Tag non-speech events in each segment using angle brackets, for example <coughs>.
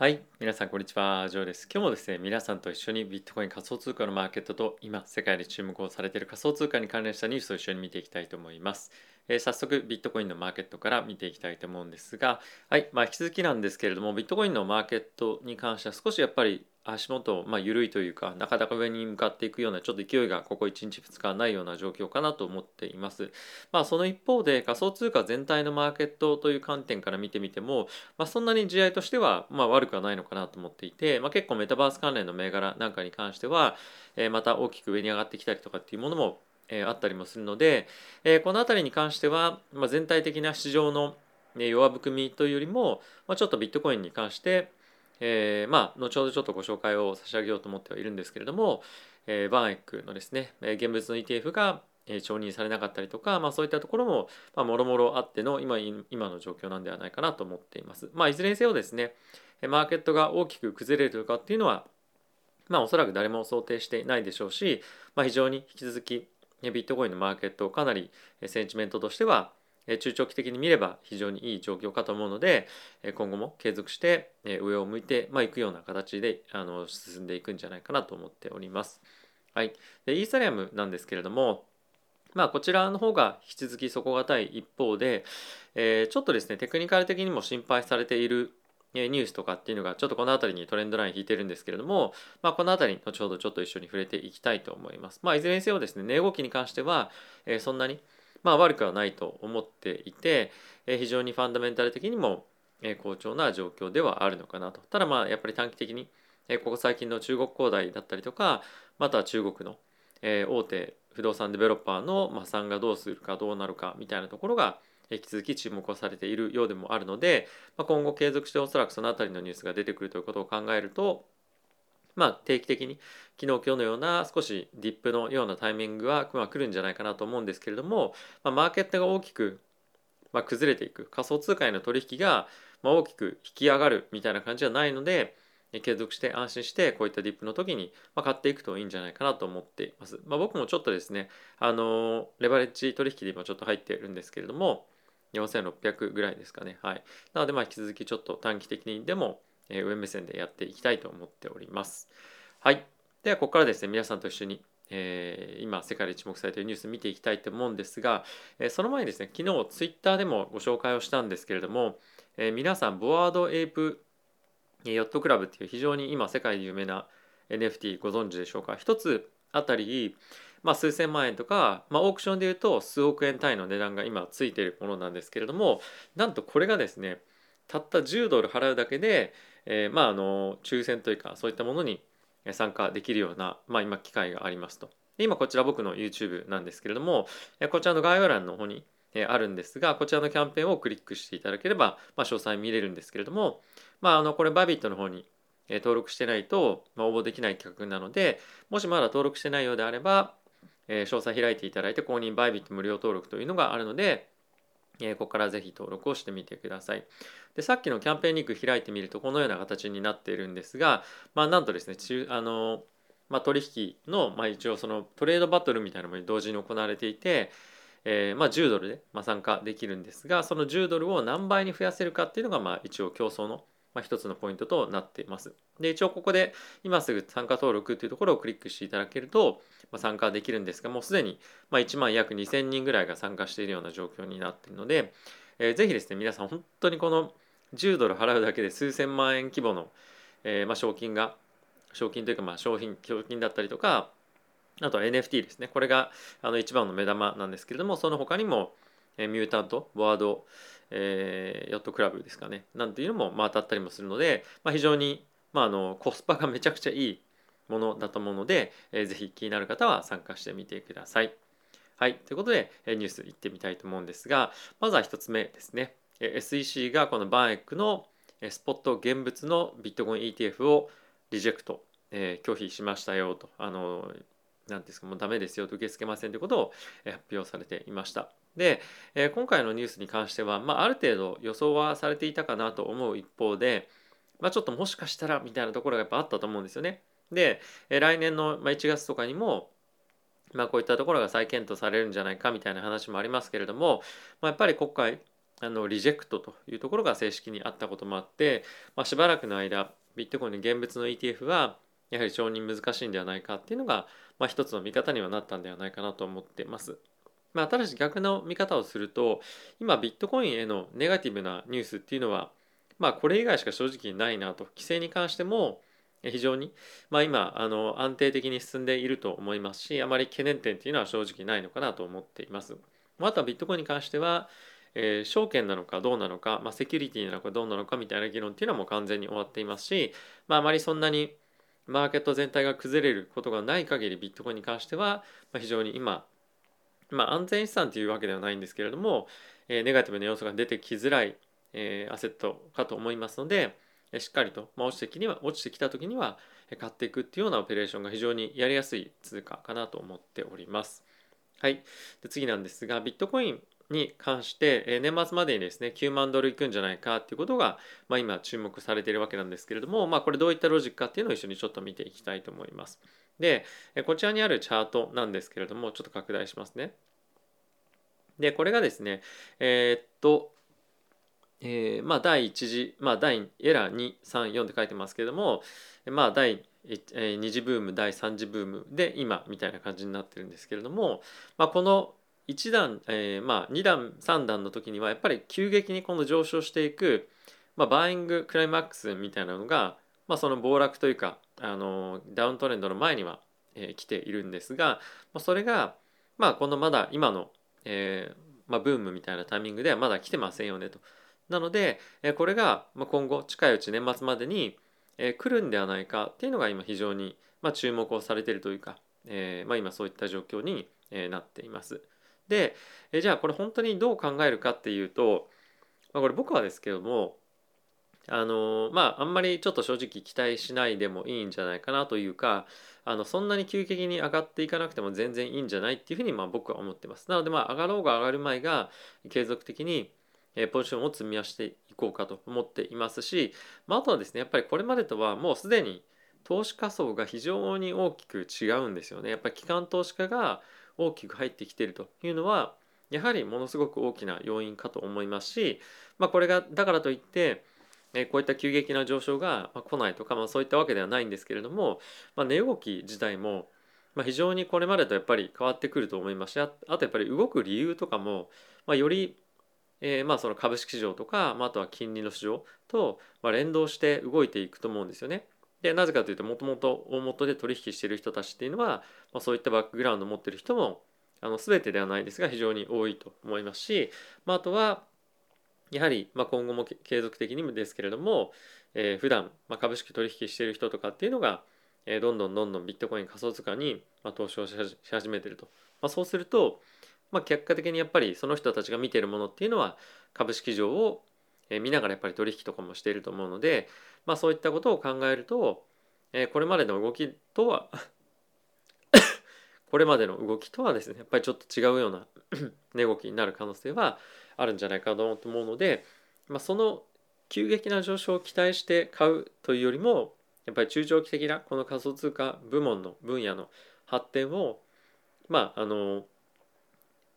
はい、皆さんこんにちは、ジョーです。今日もですね、皆さんと一緒にビットコイン仮想通貨のマーケットと今世界で注目をされている仮想通貨に関連したニュースを一緒に見ていきたいと思います。えー早速ビットコインのマーケットから見ていきたいと思うんですが、はい、まあ引き続きなんですけれども、ビットコインのマーケットに関しては少しやっぱり足元、まあ、緩いというか、なかなか上に向かっていくようなちょっと勢いがここ1日2日ないような状況かなと思っています。まあその一方で仮想通貨全体のマーケットという観点から見てみても、まあ、そんなに地合いとしてはまあ悪くはないのかなと思っていて、まあ、結構メタバース関連の銘柄なんかに関しては、えーまた大きく上に上がってきたりとかっていうものも、えーあったりもするので、えーこの辺りに関しては、まあ、全体的な市場のえ弱含みというよりも、まあ、ちょっとビットコインに関して、えーまあ後ほどちょっとご紹介を差し上げようと思ってはいるんですけれども、えーバンエックのですね、現物の ETF が承認されなかったりとか、まあ、そういったところも、まあ、もろもろあっての今今の状況なんではないかなと思っています。まあ、いずれにせよですね、マーケットが大きく崩れるとかっていうのは、まあ、おそらく誰も想定していないでしょうし、まあ、非常に引き続きビットコインのマーケットをかなりセンチメントとしては中長期的に見れば非常にいい状況かと思うので今後も継続して上を向いて、まあ、いくような形であの進んでいくんじゃないかなと思っております。はい、でイーサリアムなんですけれども、まあ、こちらの方が引き続き底堅い一方で、えーちょっとですねテクニカル的にも心配されているニュースとかっていうのがちょっとこの辺りにトレンドライン引いてるんですけれども、まあ、この辺り後ほどちょっと一緒に触れていきたいと思います。まあ、いずれにせよですね値動きに関しては、えそんなに、まあ、悪くはないと思っていて、え非常にファンダメンタル的にも、え好調な状況ではあるのかなと。ただまあやっぱり短期的に、えここ最近の中国恒大だったりとかまた中国の、え大手不動産デベロッパーの、まあ、産がどうするかどうなるかみたいなところが引き続き注目をされているようでもあるので、まあ、今後継続しておそらくそのあたりのニュースが出てくるということを考えると、まあ、定期的に昨日今日のような少しディップのようなタイミングは、まあ、来るんじゃないかなと思うんですけれども、まあ、マーケットが大きく、まあ、崩れていく仮想通貨への取引が、まあ、大きく引き上がるみたいな感じじゃないので継続して安心してこういったディップの時に、まあ、買っていくといいんじゃないかなと思っています。まあ、僕もちょっとですねあのレバレッジ取引で今ちょっと入ってるんですけれども4600ぐらいですかね。はい。なので、まあ、引き続きちょっと短期的にでも、え上目線でやっていきたいと思っております。はい。では、ここからですね、皆さんと一緒に、えー今、世界で注目されているニュース見ていきたいと思うんですが、えーその前にですね、昨日、ツイッターでもご紹介をしたんですけれども、えー皆さん、 Bored Ape Yacht Club っていう非常に今、世界で有名な NFT ご存知でしょうか？一つあたり、まあ、数千万円とか、まあ、オークションでいうと数億円単位の値段が今ついているものなんですけれどもなんとこれがですねたった10ドル払うだけで、えーまああの抽選というかそういったものに参加できるような、まあ、今機会がありますと。で今こちら僕の YouTube なんですけれどもこちらの概要欄の方にあるんですがこちらのキャンペーンをクリックしていただければ、まあ、詳細見れるんですけれども、まあ、あのこれバビットの方に登録してないと、応募できない企画なのでもしまだ登録してないようであれば、詳細開いていただいて公認バイビット無料登録というのがあるので、えここからぜひ登録をしてみてください。でさっきのキャンペーンリンク開いてみるとこのような形になっているんですが、まあ、なんとですね中あの、まあ、取引の、まあ、一応そのトレードバトルみたいなのも同時に行われていて、えーまあ、10ドルで、参加できるんですがその10ドルを何倍に増やせるかっていうのが、まあ、一応競争の、まあ、一つのポイントとなっています。で一応ここで今すぐ参加登録っていうところをクリックしていただけると、まあ、参加できるんですがもうすでに、ま、1万約2000人ぐらいが参加しているような状況になっているので、えーぜひですね皆さん本当にこの10ドル払うだけで数千万円規模の、えーま、賞金が賞金というかまあ商品賞金だったりとかあとは NFT ですねこれがあの一番の目玉なんですけれどもその他にも、えーミュータントワード、えーヨットクラブですかねなんていうのも、まあ、当たったりもするので、まあ、非常に、まあ、あのコスパが <laughs> めちゃくちゃいいものだと思うので、えーぜひ気になる方は参加してみてください。はい、ということで、えーニュースいってみたいと思うんですがまずは1つ目ですね。えー SEC がこのバンエックのスポット現物のビットコイン ETF をリジェクト、えー拒否しましたよと。あのなんですかもうダメですよと受け付けませんということを発表されていました。で、えー今回のニュースに関しては、まあ、ある程度予想はされていたかなと思う一方で、まあ、ちょっともしかしたらみたいなところがやっぱあったと思うんですよね。で、えー来年の1月とかにも、まあ、こういったところが再検討されるんじゃないかみたいな話もありますけれども、まあ、やっぱり今回あのリジェクトというところが正式にあったこともあって、まあ、しばらくの間ビットコインの現物の ETF はやはり承認難しいんではないかっていうのが、まあ、一つの見方にはなったんではないかなと思ってます。まあ、ただし逆の見方をすると今ビットコインへのネガティブなニュースっていうのはまあこれ以外しか正直ないなと規制に関しても非常に、まあ、今あの安定的に進んでいると思いますしあまり懸念点っていうのは正直ないのかなと思っています。あとはビットコインに関してはえー、証券なのかどうなのか、まあ、セキュリティなのかどうなのかみたいな議論っていうのはもう完全に終わっていますし、まあ、あまりそんなにマーケット全体が崩れることがない限りビットコインに関しては、まあ、非常に今、まあ、安全資産というわけではないんですけれども、え、ネガティブな要素が出てきづらい、え、アセットかと思いますので、しっかりと、まあ、落ちてきには落ちてきた時には買っていくっていうようなオペレーションが非常にやりやすい通貨かなと思っております。はい。で次なんですが、ビットコインに関して、え年末までにですね9万ドルいくんじゃないかっていうことが、まあ、今注目されているわけなんですけれども、まあ、これどういったロジックかっていうのを一緒にちょっと見ていきたいと思います。でこちらにあるチャートなんですけれどもちょっと拡大しますね。でこれがですねえー、っとえー、まあ第1次、まあ第エラー234って書いてますけれども、まあ第2次ブーム第3次ブームで今みたいな感じになってるんですけれども、まあ、この1段、えー、まあ2段3段の時にはやっぱり急激にこの上昇していく、まあ、バーイングクライマックスみたいなのが、まあ、その暴落というかあのダウントレンドの前には、えー、来ているんですが、まあ、それが、まあ、このまだ今の、えーまあ、ブームみたいなタイミングではまだ来てませんよねと。なので、えー、これが今後近いうち年末までに、えー、来るんではないかっていうのが今非常に、まあ、注目をされているというか、えーまあ、今そういった状況に、え、なっています。でえじゃあこれ本当にどう考えるかっていうと、まあ、これ僕はですけどもあのまああんまりちょっと正直期待しないでもいいんじゃないかなというかあのそんなに急激に上がっていかなくても全然いいんじゃないっていうふうにまあ僕は思ってます。なのでまあ上がろうが上がる前が継続的にポジションを積み増していこうかと思っていますし、まあ、あとはですねやっぱりこれまでとはもうすでに投資家層が非常に大きく違うんですよね。やっぱり機関投資家が大きく入ってきてるというのはやはりものすごく大きな要因かと思いますし、まあ、これがだからといってえこういった急激な上昇が来ないとか、まあ、そういったわけではないんですけれども、まあ、値動き自体もま非常にこれまでとやっぱり変わってくると思いますしあとやっぱり動く理由とかも、まより、えー、まあその株式市場とか、まあ、とは金利の市場とま連動して動いていくと思うんですよね。でなぜかというともともと大元で取引している人たちっていうのは、まあ、そういったバックグラウンドを持ってる人もあの全てではないですが非常に多いと思いますし、まあ、あとはやはり、ま、今後も継続的にもですけれども、えー、普段、ま、株式取引している人とかっていうのが、えー、どんどんどんどんビットコイン仮想通貨に、ま、投資をし始めてると、まあ、そうすると、まあ、結果的にやっぱりその人たちが見ているものっていうのは株式上を見ながらやっぱり取引とかもしていると思うので、まあ、そういったことを考えると、え、これまでの動きとはこれまでの動きとはですねやっぱりちょっと違うような <coughs> 値動きになる可能性はあるんじゃないかと思うので、まあ、その急激な上昇を期待して買うというよりもやっぱり中長期的なこの仮想通貨部門の分野の発展をまああの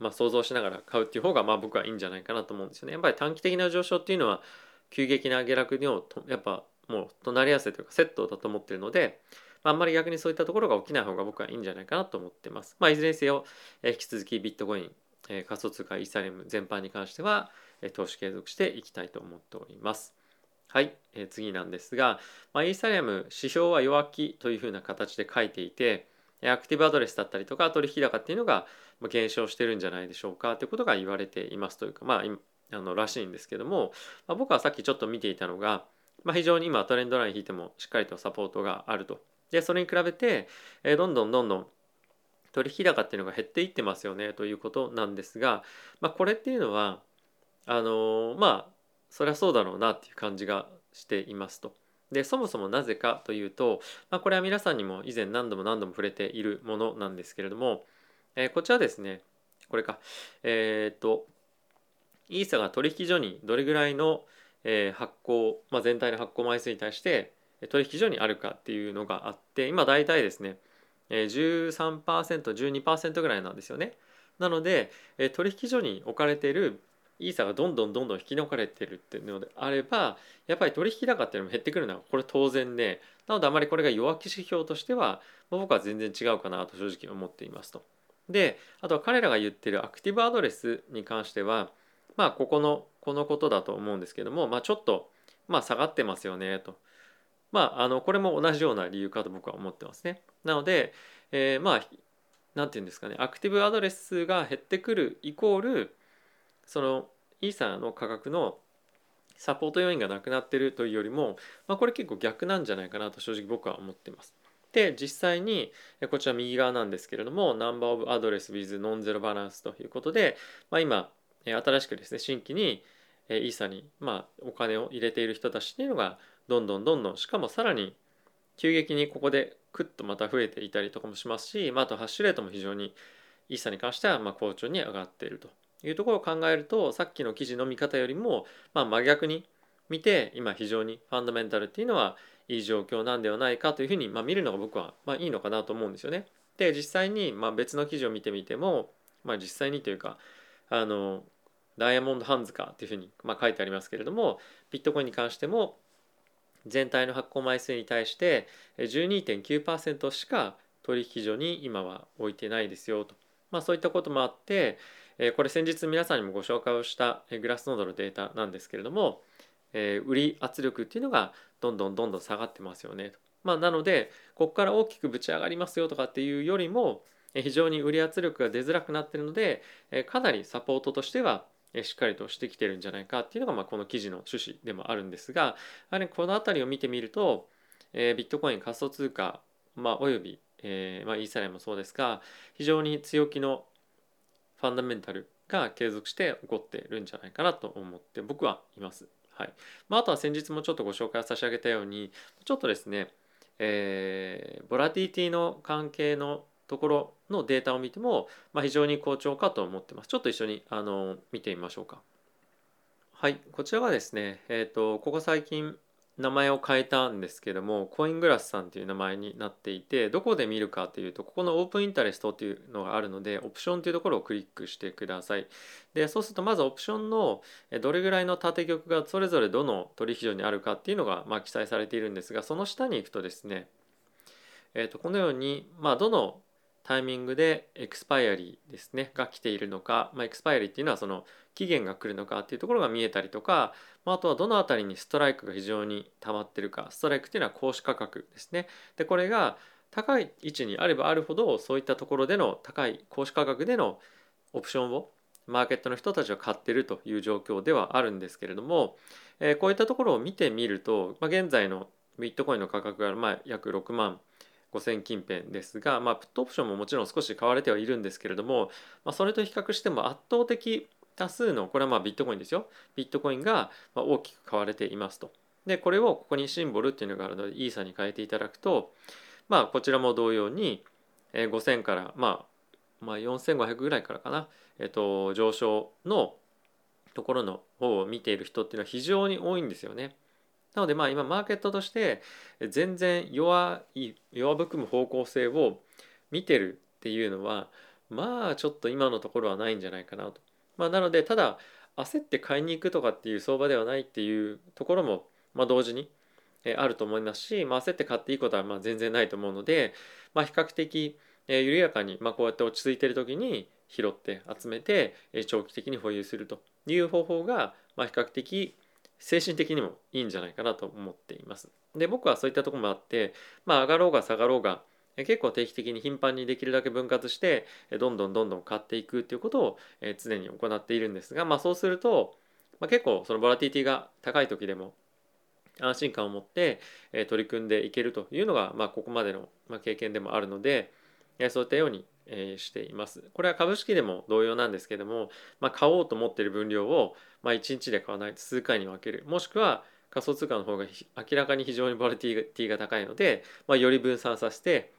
まあ、想像しながら買うっていう方がまあ僕はいいんじゃないかなと思うんですよね。やっぱり短期的な上昇っていうのは急激な下落にもやっぱもう隣り合わせというかセットだと思ってるので、まあ、んまり逆にそういったところが起きない方が僕はいいんじゃないかなと思ってます。まあ、いずれにせよ、引き続きビットコイン、え仮想通貨イーサリアム全般に関しては、え投資継続していきたいと思っております。はい、え次なんですが、まあ、イーサリアム指標は弱気というふうな形で書いていて、アクティブアドレスだったりとか取引高っていうのが減少してるんじゃないでしょうかということが言われていますというかまああのらしいんですけども、まあ、僕はさっきちょっと見ていたのが、まあ、非常に今トレンドライン引いてもしっかりとサポートがあると。でそれに比べて、えどんどんどんどん取引高っていうのが減っていってますよねということなんですが、まあ、これっていうのはあの、まあそりゃそうだろうなっていう感じがしていますと。でそもそもなぜかというと、まあ、これは皆さんにも以前何度も何度も触れているものなんですけれども、えー、こちらですねこれかえっ、とイーサが取引所にどれぐらいの、え、発行、まあ、全体の発行枚数に対して取引所にあるかっていうのがあって今大体ですね 13%12% ぐらいなんですよね。なので取引所に置かれているイーサがどんどんどんどん引き抜かれてるっていうのであればやっぱり取引高っていうのも減ってくるのはこれ当然でなのであまりこれが弱気指標としては僕は全然違うかなと正直思っていますと。であとは彼らが言ってるアクティブアドレスに関してはまあここのこのことだと思うんですけども、まあ、ちょっとまあ下がってますよねと。まああのこれも同じような理由かと僕は思ってますね。なので、えー、まあ何て言うんですかねアクティブアドレス数が減ってくるイコールそのイーサーの価格のサポート要因がなくなってるというよりも、まあ、これ結構逆なんじゃないかなと正直僕は思ってます。で実際にこちら右側なんですけれども Number of Address with Non-Zero Balance ということで、まあ、今新しくですね新規にイーサにまお金を入れている人たちっていうのがどんどんどんどんしかもさらに急激にここでクッとまた増えていたりとかもしますし、まあ、あとハッシュレートも非常にイーサに関してはま好調に上がっているというところを考えるとさっきの記事の見方よりもま真逆に見て今非常にファンダメンタルっていうのはいい状況なんではないかというふうにま見るのが僕はまいいのかなと思うんですよね。で実際にま別の記事を見てみても、まあ、実際にというかあのダイヤモンドハンズかっていうふうにま書いてありますけれどもビットコインに関しても全体の発行枚数に対して12.9%しか取引所に今は置いてないですよと、まあ、そういったこともあってこれ先日皆さんにもご紹介をしたグラスノードのデータなんですけれども売り圧力っていうのがどんどんどんどん下がってますよねと。まあ、なのでここから大きくぶち上がりますよとかっていうよりも非常に売り圧力が出づらくなってるのでかなりサポートとしてはしっかりとしてきてるんじゃないかっていうのが、まあ、この記事の趣旨でもあるんですがあれこの辺りを見てみると、え、ビットコイン仮想通貨、まあ、および、えーまあ、イーサリアムもそうですが非常に強気のファンダメンタルが継続して起こってるんじゃないかなと思って僕はいます。はいまあ、あとは先日もちょっとご紹介差し上げたようにちょっとですね、えー、ボラティティの関係のところのデータを見ても、まあ、非常に好調かと思ってます。ちょっと一緒にあの見てみましょうか。はい、こちらはですね、えっ、ー、とここ最近名前を変えたんですけどもコイングラスさんという名前になっていてどこで見るかというとここのオープンインタレストっていうのがあるのでオプションというところをクリックしてくださいでそうするとまずオプションのどれぐらいの縦玉がそれぞれどの取引所にあるかっていうのがまあ記載されているんですがその下に行くとですねえー、とこのように、まあ、どのタイミングでエクスパイアリーですねが来ているのか、まあ、エクスパイアリーっていうのはその期限が来るのかっていうところが見えたりとか、まあ、あとはどの辺りにストライクが非常に溜まってるかストライクっていうのは公視価格ですね。でこれが高い位置にあればあるほどそういったところでの高い公視価格でのオプションをマーケットの人たちは買ってるという状況ではあるんですけれども、えー、こういったところを見てみると、まあ、現在のビットコインの価格がまあ約6万5000近辺ですが、まあ、プットオプションももちろん少し買われてはいるんですけれども、まあ、それと比較しても圧倒的多数のこれはまあビットコインですよ。ビットコインが大きく買われていますと。でこれをここにシンボルっていうのがあるのでイーサに変えていただくとまあこちらも同様に5000からまあまあ4500ぐらいからかな、えっと、上昇のところの方を見ている人っていうのは非常に多いんですよね。なのでまあ今マーケットとして全然弱い弱含む方向性を見てるっていうのはまあちょっと今のところはないんじゃないかなと。まあ、なのでただ焦って買いに行くとかっていう相場ではないっていうところもまあ同時にあると思いますし、まあ、焦って買っていいことはまあ全然ないと思うので、まあ、比較的緩やかにまあこうやって落ち着いてる時に拾って集めて長期的に保有するという方法がまあ比較的精神的にもいいんじゃないかなと思っています。で僕はそういったとこもあってまあ上がろうが下がろうが結構定期的に頻繁にできるだけ分割してどんどんどんどん買っていくっていうことを常に行っているんですが、まあ、そうすると、まあ、結構そのボラティティが高い時でも安心感を持って取り組んでいけるというのが、まあ、ここまでの経験でもあるのでそういったようにえしています。これは株式でも同様なんですけども、まあ、買おうと思っている分量を、まあ、1日で買わないと数回に分けるもしくは仮想通貨の方が明らかに非常にボラティが高いので、まあ、より分散させて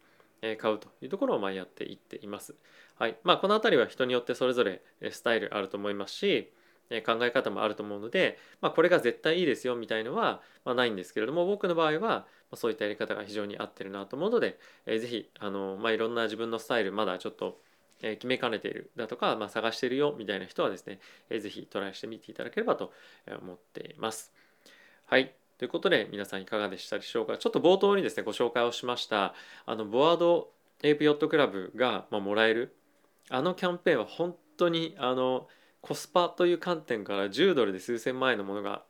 買うというところをまやっていっています。はいまあ、この辺りは人によってそれぞれスタイルあると思いますし考え方もあると思うので、まあ、これが絶対いいですよみたいのは、ま、ないんですけれども僕の場合はそういったやり方が非常に合ってるなと思うので、えー、ぜひあの、まあ、いろんな自分のスタイルまだちょっとえ決めかねているだとか、まあ、探してるよみたいな人はですね、えー、ぜひトライしてみていただければと思っています。はい。ということで皆さんいかがでしたでしょうか？ちょっと冒頭にですねご紹介をしましたあの Bored Ape Yacht Club が、まあ、もらえるあのキャンペーンは本当にあのコスパという観点から10ドルで数千万円のものが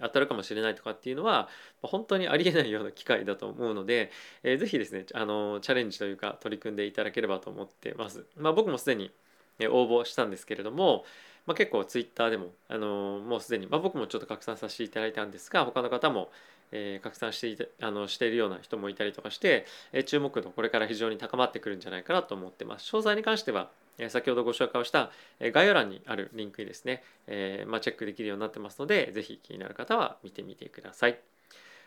当たるかもしれないとかっていうのは本当にありえないような機会だと思うので、えー、ぜひですねあのチャレンジというか取り組んでいただければと思ってます。まあ、僕もすでに応募したんですけれども、まあ、結構ツイッターでも、あのもうすでに、まあ、僕もちょっと拡散させていただいたんですが他の方も、えー、拡散していてあのしているような人もいたりとかして、えー、注目度これから非常に高まってくるんじゃないかなと思ってます。詳細に関しては先ほどご紹介をした概要欄にあるリンクにですね、えー、まあ、チェックできるようになってますので、ぜひ気になる方は見てみてください。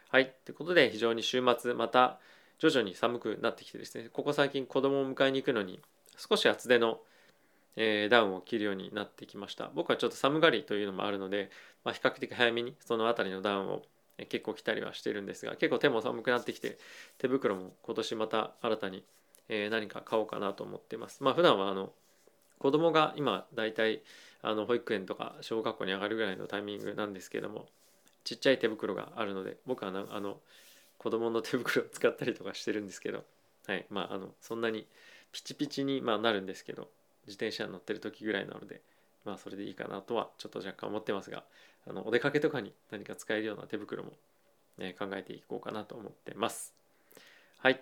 はい。ということで、非常に週末、また徐々に寒くなってきてですね、ここ最近子供を迎えに行くのに、少し厚手の、えー、ダウンを着るようになってきました。僕はちょっと寒がりというのもあるので、まあ、比較的早めにその辺りのダウンを結構着たりはしてるんですが、結構手も寒くなってきて、手袋も今年また新たにえ、何か買おうかなと思ってます。まあ普段はあの子供が今だいたいあの保育園とか小学校に上がるぐらいのタイミングなんですけどもちっちゃい手袋があるので僕はあの子供の手袋を使ったりとかしてるんですけど、はいまあ、あのそんなにピチピチに、まあ、なるんですけど自転車に乗ってる時ぐらいなので、まあ、それでいいかなとはちょっと若干思ってますがあのお出かけとかに何か使えるような手袋も、ね、考えていこうかなと思ってます。はい